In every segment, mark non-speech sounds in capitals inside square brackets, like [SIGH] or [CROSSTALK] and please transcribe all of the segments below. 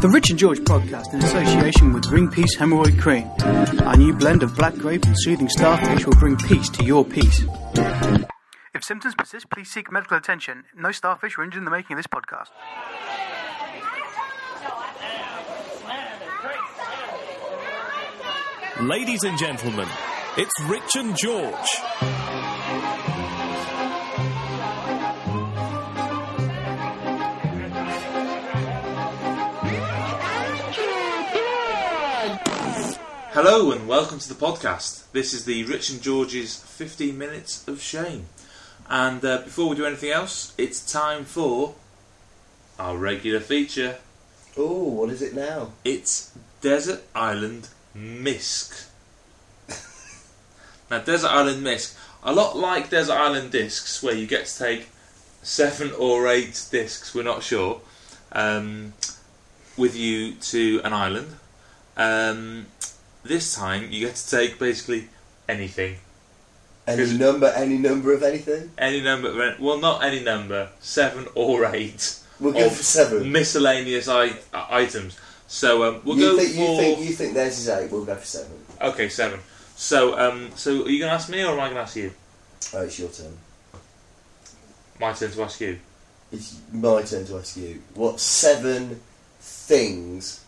The Rich and George podcast, in association with Greenpeace Hemorrhoid Cream. Our new blend of black grape and soothing starfish will bring peace to your peace. If symptoms persist, please seek medical attention. No starfish were injured in the making of this podcast. Ladies and gentlemen, it's Rich and George. Hello and welcome to the podcast. This is the Rich and George's 15 Minutes of Shame. And uh, before we do anything else, it's time for our regular feature. Oh, what is it now? It's Desert Island Misc. [LAUGHS] now, Desert Island Misc, a lot like Desert Island Discs, where you get to take seven or eight discs, we're not sure, um, with you to an island. Um, this time, you get to take basically anything. Any number, any number of anything? Any number, of any- well, not any number, seven or eight. We'll go for seven. Miscellaneous I- uh, items. So um, we'll you go think for. you think you think theirs is eight? We'll go for seven. Okay, seven. So, um, so are you going to ask me or am I going to ask you? Oh, it's your turn. My turn to ask you. It's my turn to ask you. What seven things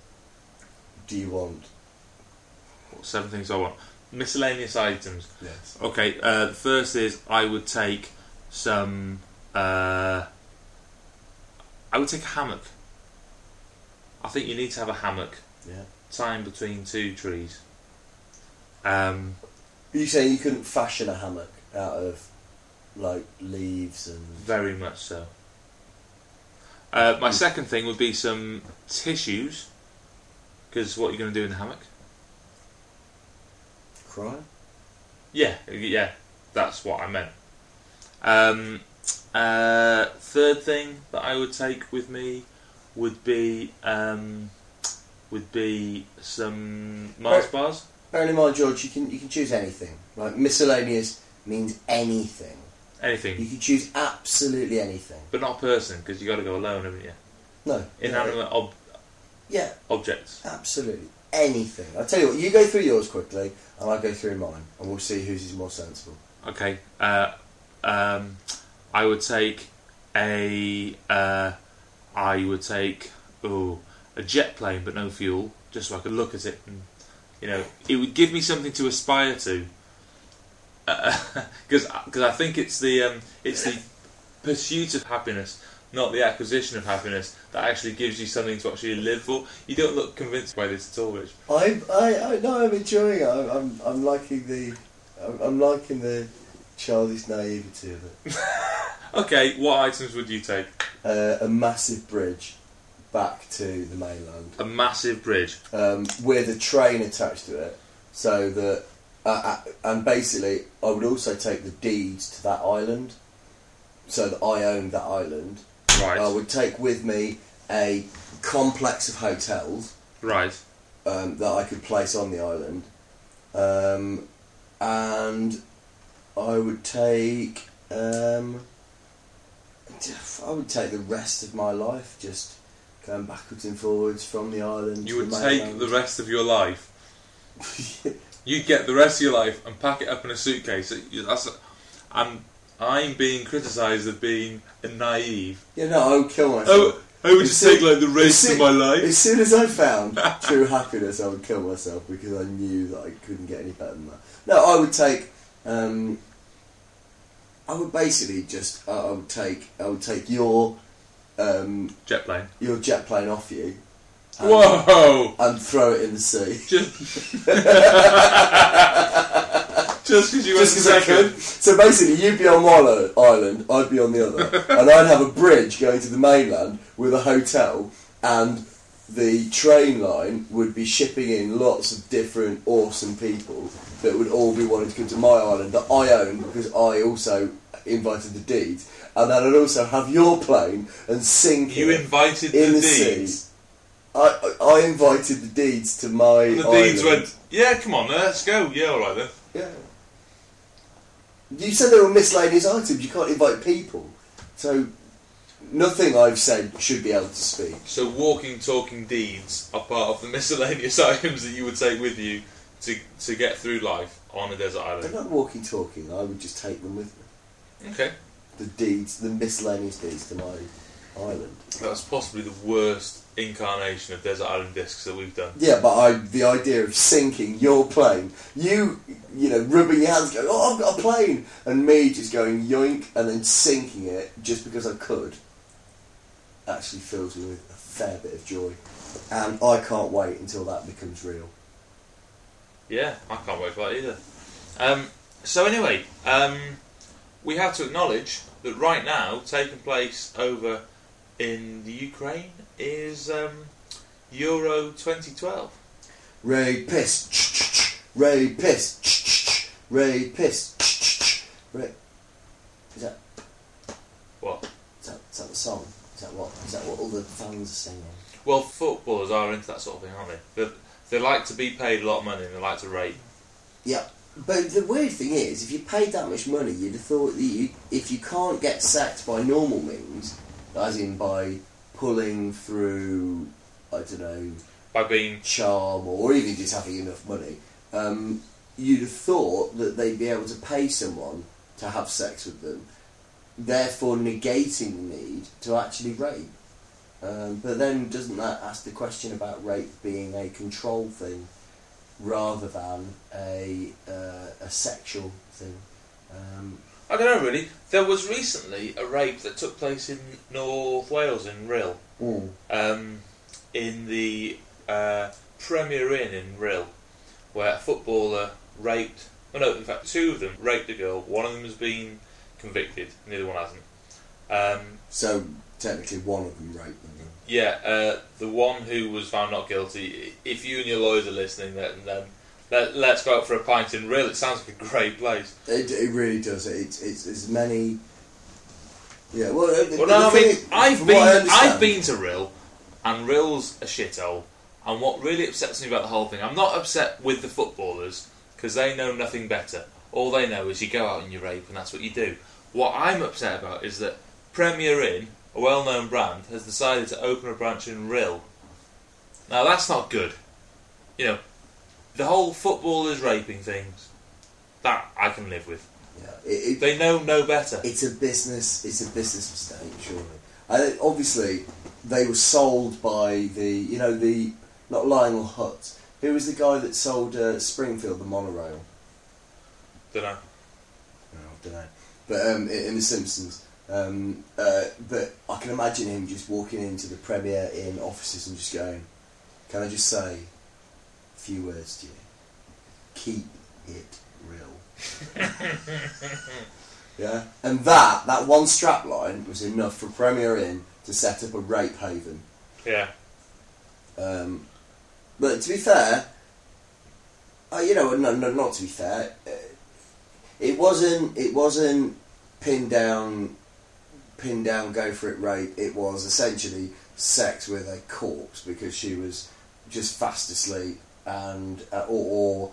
do you want? Seven things I want? Miscellaneous items. Yes. Okay, uh, the first is I would take some. Uh, I would take a hammock. I think you need to have a hammock. Yeah. Time between two trees. Um, You saying you couldn't fashion a hammock out of like leaves and very much so. Uh, my second thing would be some tissues. Because what are you going to do in the hammock? Cry? Yeah, yeah, that's what I meant. Um, uh, third thing that I would take with me would be um, would be some Mars bars. Bearing in mind, George, you can you can choose anything. Like miscellaneous means anything. Anything. You can choose absolutely anything. but not person because you got to go alone, haven't you? No. Inanimate ob- Yeah, objects. absolutely anything. I'll tell you what. You go through yours quickly, and I'll go through mine, and we'll see whose is more sensible. Okay. Uh, um, I would take a. Uh, I would take oh a jet plane, but no fuel, just so I could look at it, and you know, it would give me something to aspire to. [LAUGHS] Because I think it's the um, it's the pursuit of happiness, not the acquisition of happiness, that actually gives you something to actually live for. You don't look convinced by this at all, Rich. I, I, I no, I'm enjoying it. I'm, I'm, I'm liking the, I'm, I'm liking the childish naivety of it. [LAUGHS] Okay, what items would you take? Uh, a massive bridge back to the mainland A massive bridge. um, with a train attached to it, so that, uh, uh, and basically, I would also take the deeds to that island, so that I owned that island. Right. I would take with me a complex of hotels. Right. um, that I could place on the island, um, and I would take um, I would take the rest of my life just going backwards and forwards from the island. You would the take the rest of your life. [LAUGHS] You'd get the rest of your life and pack it up in a suitcase. That's. I'm. I'm being criticised of being a naive. yeah, no, I would kill myself. Oh, I would just take like the rest of my life. As soon as I found [LAUGHS] true happiness, I would kill myself because I knew that I couldn't get any better than that. No, I would take. Um, I would basically just. Uh, I would take. I would take your. Um, Jet plane. your jet plane off you and, Whoa! and throw it in the sea. Just. [LAUGHS] [LAUGHS] Just because you Just because I second. could. So basically, you'd be on one island, I'd be on the other, [LAUGHS] and I'd have a bridge going to the mainland with a hotel, and the train line would be shipping in lots of different awesome people that would all be wanting to come to my island that I own because I also invited the deeds, and then I'd also have your plane and sink You it invited in the the sea. deeds. I, I I invited the deeds to my And the island. deeds went, yeah, come on, then, let's go. Yeah, alright then. Yeah. You said there were miscellaneous items. You can't invite people. So nothing I've said should be able to speak. So walking, talking deeds are part of the [LAUGHS] miscellaneous items that you would take with you to to get through life on a desert island. They're not walking, talking. I would just take them with me. Okay, The deeds, the miscellaneous deeds to my island. that's possibly the worst incarnation of desert island discs that we've done. Yeah, but I, the idea of sinking your plane, you, you know, rubbing your hands, going, "Oh, I've got a plane," and me just going yoink and then sinking it just because I could, actually fills me with a fair bit of joy, and I can't wait until that becomes real. Yeah, I can't wait for that either. Um, so anyway, um, we have to acknowledge that right now, taking place over in the Ukraine is um, Euro 2012. Ray piss, Ray piss, Ray piss, Ray. Is that What? is that, is that the song? Is that what? Is that what all the fans are singing? Well, footballers are into that sort of thing, aren't they? They, they like to be paid a lot of money and they like to rate. Yeah, but the weird thing is, if you paid that much money, you'd have thought that you, if you can't get sacked by normal means, as in by pulling through, I don't know, By being charm or even just having enough money, um, you'd have thought that they'd be able to pay someone to have sex with them, therefore negating the need to actually rape. Um, but then doesn't that ask the question about rape being a control thing rather than a uh, a sexual thing? Um, I don't know really. There was recently a rape that took place in North Wales in Rhyl, um, in the uh, Premier Inn in Rhyl, where a footballer raped. Well, no, in fact, two of them raped a girl. One of them has been convicted. The other one hasn't. Um, So technically, one of them raped them. yeah, uh, the one who was found not guilty. If you and your lawyers are listening, then, then let, let's go out for a pint in Rhyl. It sounds like a great place. It, it really does. It's it's as many. Yeah, well, uh, Well, no, I mean, is, I've been, I've been to Rhyl, and Rhyl's a shithole. And what really upsets me about the whole thing, I'm not upset with the footballers because they know nothing better. All they know is you go out and you rape, and that's what you do. What I'm upset about is that Premier Inn, a well-known brand, has decided to open a branch in Rhyl. Now that's not good. You know, the whole footballers raping things. That I can live with. Yeah, it, it, They know no better. it's a business. It's a business mistake, surely. And obviously, they were sold by the you know the not Lionel Hutz. Who was the guy that sold uh, Springfield the monorail? Don't know. No, don't know. But um, in, in The Simpsons. Um, uh, but I can imagine him just walking into the Premier Inn offices and just going, "Can I just say few words to you? Keep it real." [LAUGHS] yeah, and that that one strap line was enough for Premier Inn to set up a rape haven. Yeah. Um, but to be fair, uh, you know, no, no, not to be fair, uh, it wasn't. It wasn't pinned down, pinned down, go for it rape. It was essentially sex with a corpse because she was just fast asleep and uh, or, or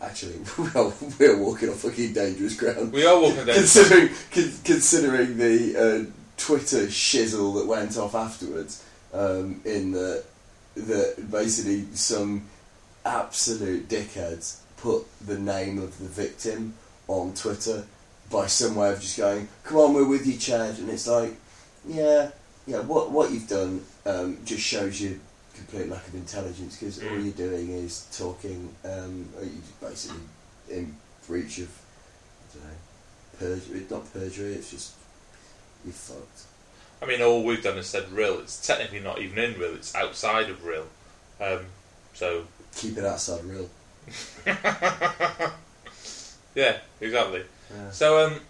actually, [LAUGHS] well, we're walking on fucking dangerous ground. We are walking down. [LAUGHS] considering con- considering the uh, Twitter shizzle that went off afterwards, um, in the that basically some absolute dickheads put the name of the victim on Twitter by some way of just going, "Come on, we're with you, Chad," and it's like, yeah, yeah, what what you've done um, just shows you complete lack of intelligence because all Mm. you're doing is talking, um, or you basically in breach of, I don't know, perjury. It's not perjury. It's just you're fucked. I mean, all we've done is said real. It's technically not even in real. It's outside of real. Um, so Keep it outside real. [LAUGHS] yeah, exactly. Yeah. So um,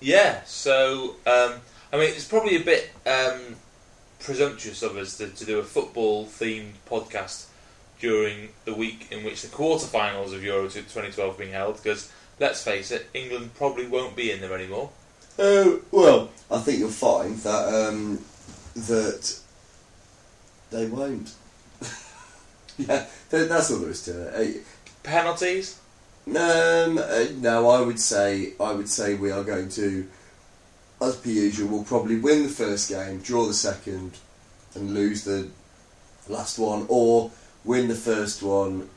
yeah. So um, I mean, it's probably a bit um, presumptuous of us to, to do a football themed podcast during the week in which the quarterfinals of Euro 2012 are being held. Because let's face it, England probably won't be in there anymore. Oh well, I think you'll find that um, that they won't. [LAUGHS] yeah, that's all there is to it. Penalties. Uh, Um, uh, no, I would say I would say we are going to as per usual, will probably win the first game, draw the second, and lose the last one, or win the first one,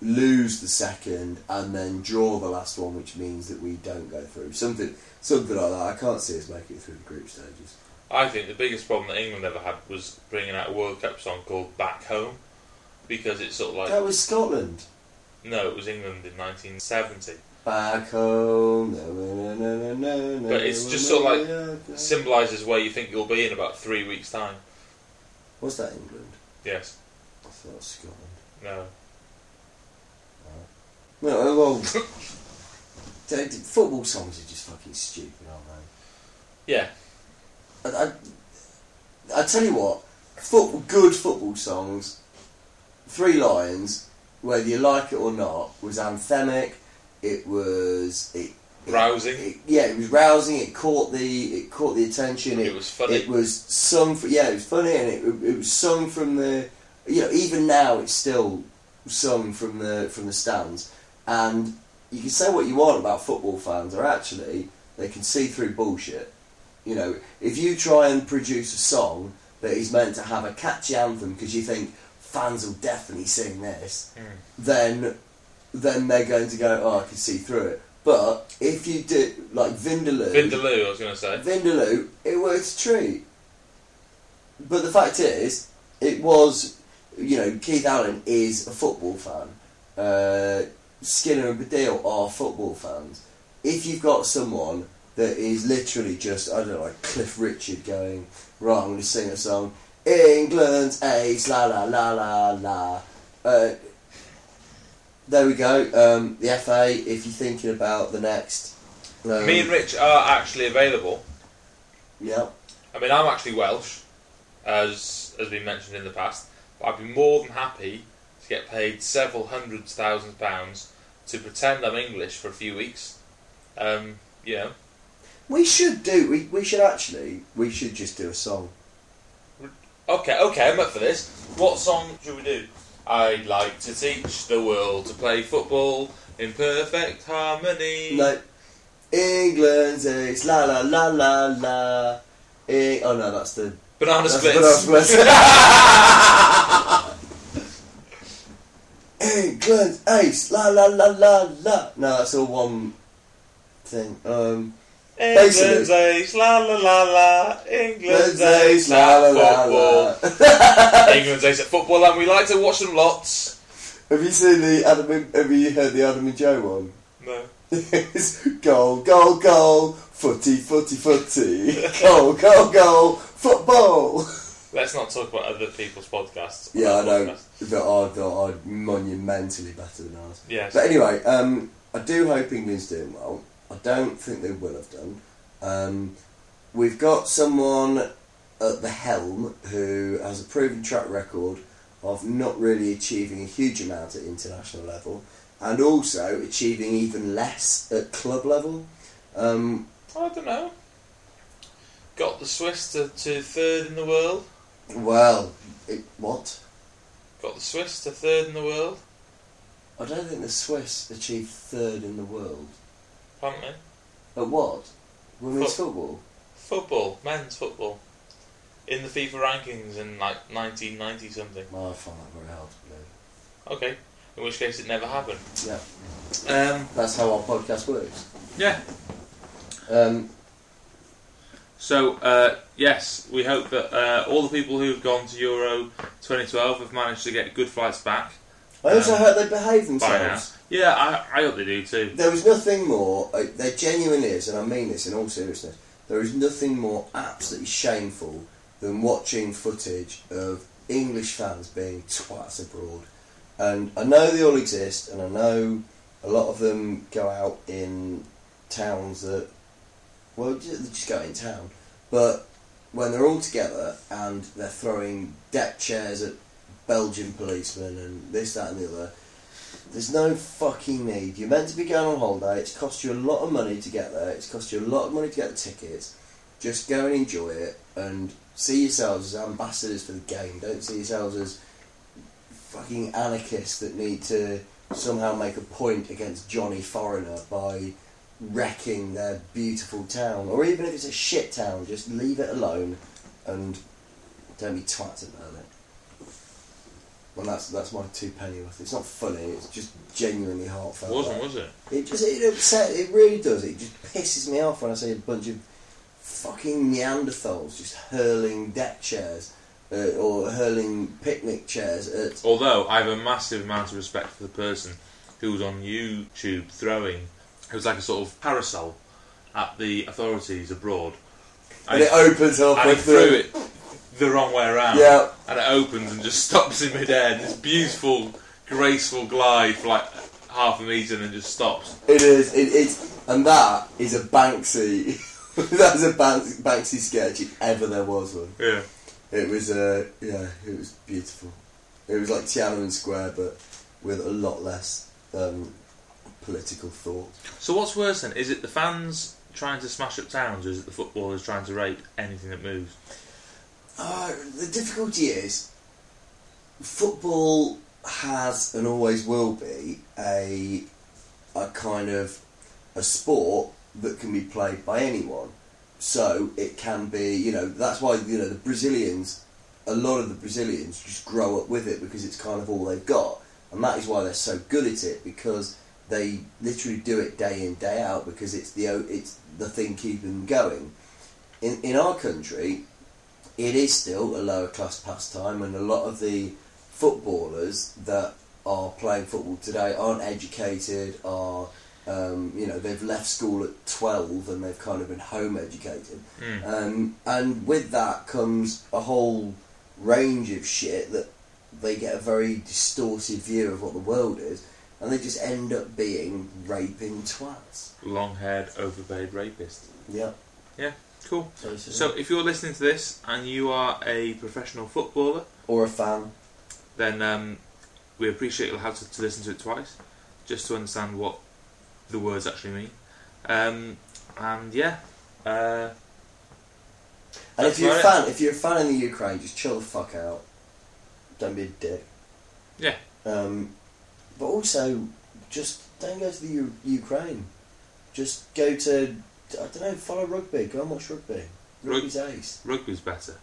lose the second, and then draw the last one, which means that we don't go through. Something, something like that. I can't see us making it through the group stages. I think the biggest problem that England ever had was bringing out a World Cup song called Back Home because it's sort of like that was Scotland. no, it was England in 1970. Back home. No, no, no, no, no, no, But it's just sort of like Symbolises where you think you'll be in about three weeks' time. Was that England? Yes. I thought Scotland. No. No, uh, well, [LAUGHS] the- the football songs are just fucking stupid, aren't they? Yeah. I, I, I tell you what, football, good football songs, Three Lions, whether you like it or not, was anthemic. It was it, it- Rousing. it- yeah, it was rousing. It caught the it caught the attention. It was funny. It was sung. For, yeah, it was funny, and it, it was sung from the. You know, even now it's still sung from the from the stands, and you can say what you want about football fans, or actually they can see through bullshit. You know, if you try and produce a song that is meant to have a catchy anthem because you think fans will definitely sing this, Mm. then then they're going to go, oh, I can see through it. But if you do like Vindaloo, Vindaloo, I was going to say. Vindaloo, it works a treat. But the fact is, it was, you know, Keith Allen is a football fan. Uh, Skinner and Baddiel are football fans. If you've got someone that is literally just, I don't know, like Cliff Richard going, right, I'm going to sing a song, England's ace, la la la la la. Uh, there we go. Um, the FA, if you're thinking about the next. Um, Me and Rich are actually available. Yeah. I mean, I'm actually Welsh, as has been mentioned in the past. But I'd be more than happy to get paid several hundreds hundred thousand pounds to pretend I'm English for a few weeks. Um, you know, We should do. We, we should actually. We should just do a song. okay, okay, I'm up for this. What song should we do? I'd like to teach the world to play football in perfect harmony. No. England's ace, la la la la la. E- oh no, that's the. Banana That's splits. the banana splits. [LAUGHS] England's ace, la la la la la. No, that's all one thing. Um, England's ace, la la la la. England's England's ace, ace, la la la football. la. [LAUGHS] England's ace at football, and we like to watch them lots. Have you seen the Adam? and- Have you heard the Adam and Joe one? No. [LAUGHS] It's goal, goal, goal, footy, footy, footy, goal, goal, goal, football. Let's not talk about other people's podcasts. Yeah, I know, podcasts. but are, are monumentally better than ours. Yes. But anyway, um, I do hope England's doing well. I don't think they will have done. Um, we've got someone at the helm who has a proven track record of not really achieving a huge amount at international level and also achieving even less at club level. Um, I don't know. Got the Swiss to, to third in the world. well, it, what? Got the Swiss to third in the world. I don't think the Swiss achieved third in the world. They? At what? Women's Foot- football? Football, men's football. In the FIFA rankings in like 1990 something. Well, I find that very hard to believe. Okay. In which case it never happened. Yeah. Um, That's how our podcast works. yeah. Um, So, uh, yes, we hope that uh, all the people who've gone to Euro 2012 have managed to get good flights back I also Um, heard they now. themselves. Yeah, I, I hope they do too. There is nothing more, uh, there genuinely is, and I mean this in all seriousness, there is nothing more absolutely shameful than watching footage of English fans being twats abroad. And I know they all exist, and I know a lot of them go out in towns that, well, they just go in town. But when they're all together and they're throwing deck chairs at Belgian policemen and this, that, and the other, there's no fucking need. You're meant to be going on holiday. It's cost you a lot of money to get there. It's cost you a lot of money to get the tickets. Just go and enjoy it and see yourselves as ambassadors for the game. Don't see yourselves as fucking anarchists that need to somehow make a point against Johnny Foreigner by wrecking their beautiful town, or even if it's a shit town, just leave it alone and don't be twats about it. Well, that's that's my two penny worth. It's not funny. It's just genuinely heartfelt. Wasn't was it? It just it upset. It really does. It just pisses me off when I see a bunch of fucking Neanderthals just hurling deck chairs uh, or hurling picnic chairs at. Although I have a massive amount of respect for the person who was on YouTube throwing, it was like a sort of parasol at the authorities abroad. And it opens up and he threw it the wrong way around. Yeah. And it opens and just [LAUGHS] stops in midair. And this beautiful, graceful glide for like half a metre and then just stops. It is. It, it's and that is a Banksy. [LAUGHS] That's a Banks, Banksy sketch if ever there was one. Yeah. It was uh, yeah, it was beautiful. It was like Tiananmen Square, but with a lot less um, political thought. So what's worse then? Is it the fans trying to smash up towns, or is it the footballers trying to rape anything that moves? Uh, the difficulty is, football has and always will be a a kind of a sport that can be played by anyone. So it can be, you know, that's why you know the Brazilians, a lot of the Brazilians just grow up with it because it's kind of all they've got, and that is why they're so good at it because they literally do it day in day out because it's the it's the thing keeping them going. In in our country, it is still a lower class pastime, and a lot of the footballers that are playing football today aren't educated, are um, you know they've left school at twelve and they've kind of been home educated, Mm. um, and with that comes a whole range of shit that they get a very distorted view of what the world is, and they just end up being raping twats. Long-haired, overpaid rapists. Yeah. Yeah, cool. basically. So if you're listening to this and you are a professional footballer, or a fan. then um, we appreciate you'll have to, to listen to it twice, just to understand what the words actually mean. Um, and yeah, uh, And if you're a fan, if you're a fan in the Ukraine, just chill the fuck out. Don't be a dick. Yeah. Um, but also, just don't go to the U- Ukraine. Just go to I don't know, follow rugby. Go and watch rugby. Rug- Rugby's ace. rugby's better.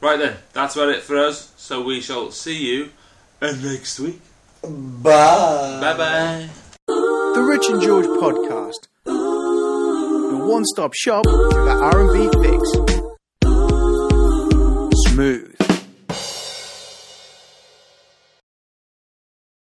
Right then, that's about it for us. So we shall see you uh, next week. Bye. Bye bye. The Rich and George podcast. Your one-stop shop for the R&B fix. Smooth.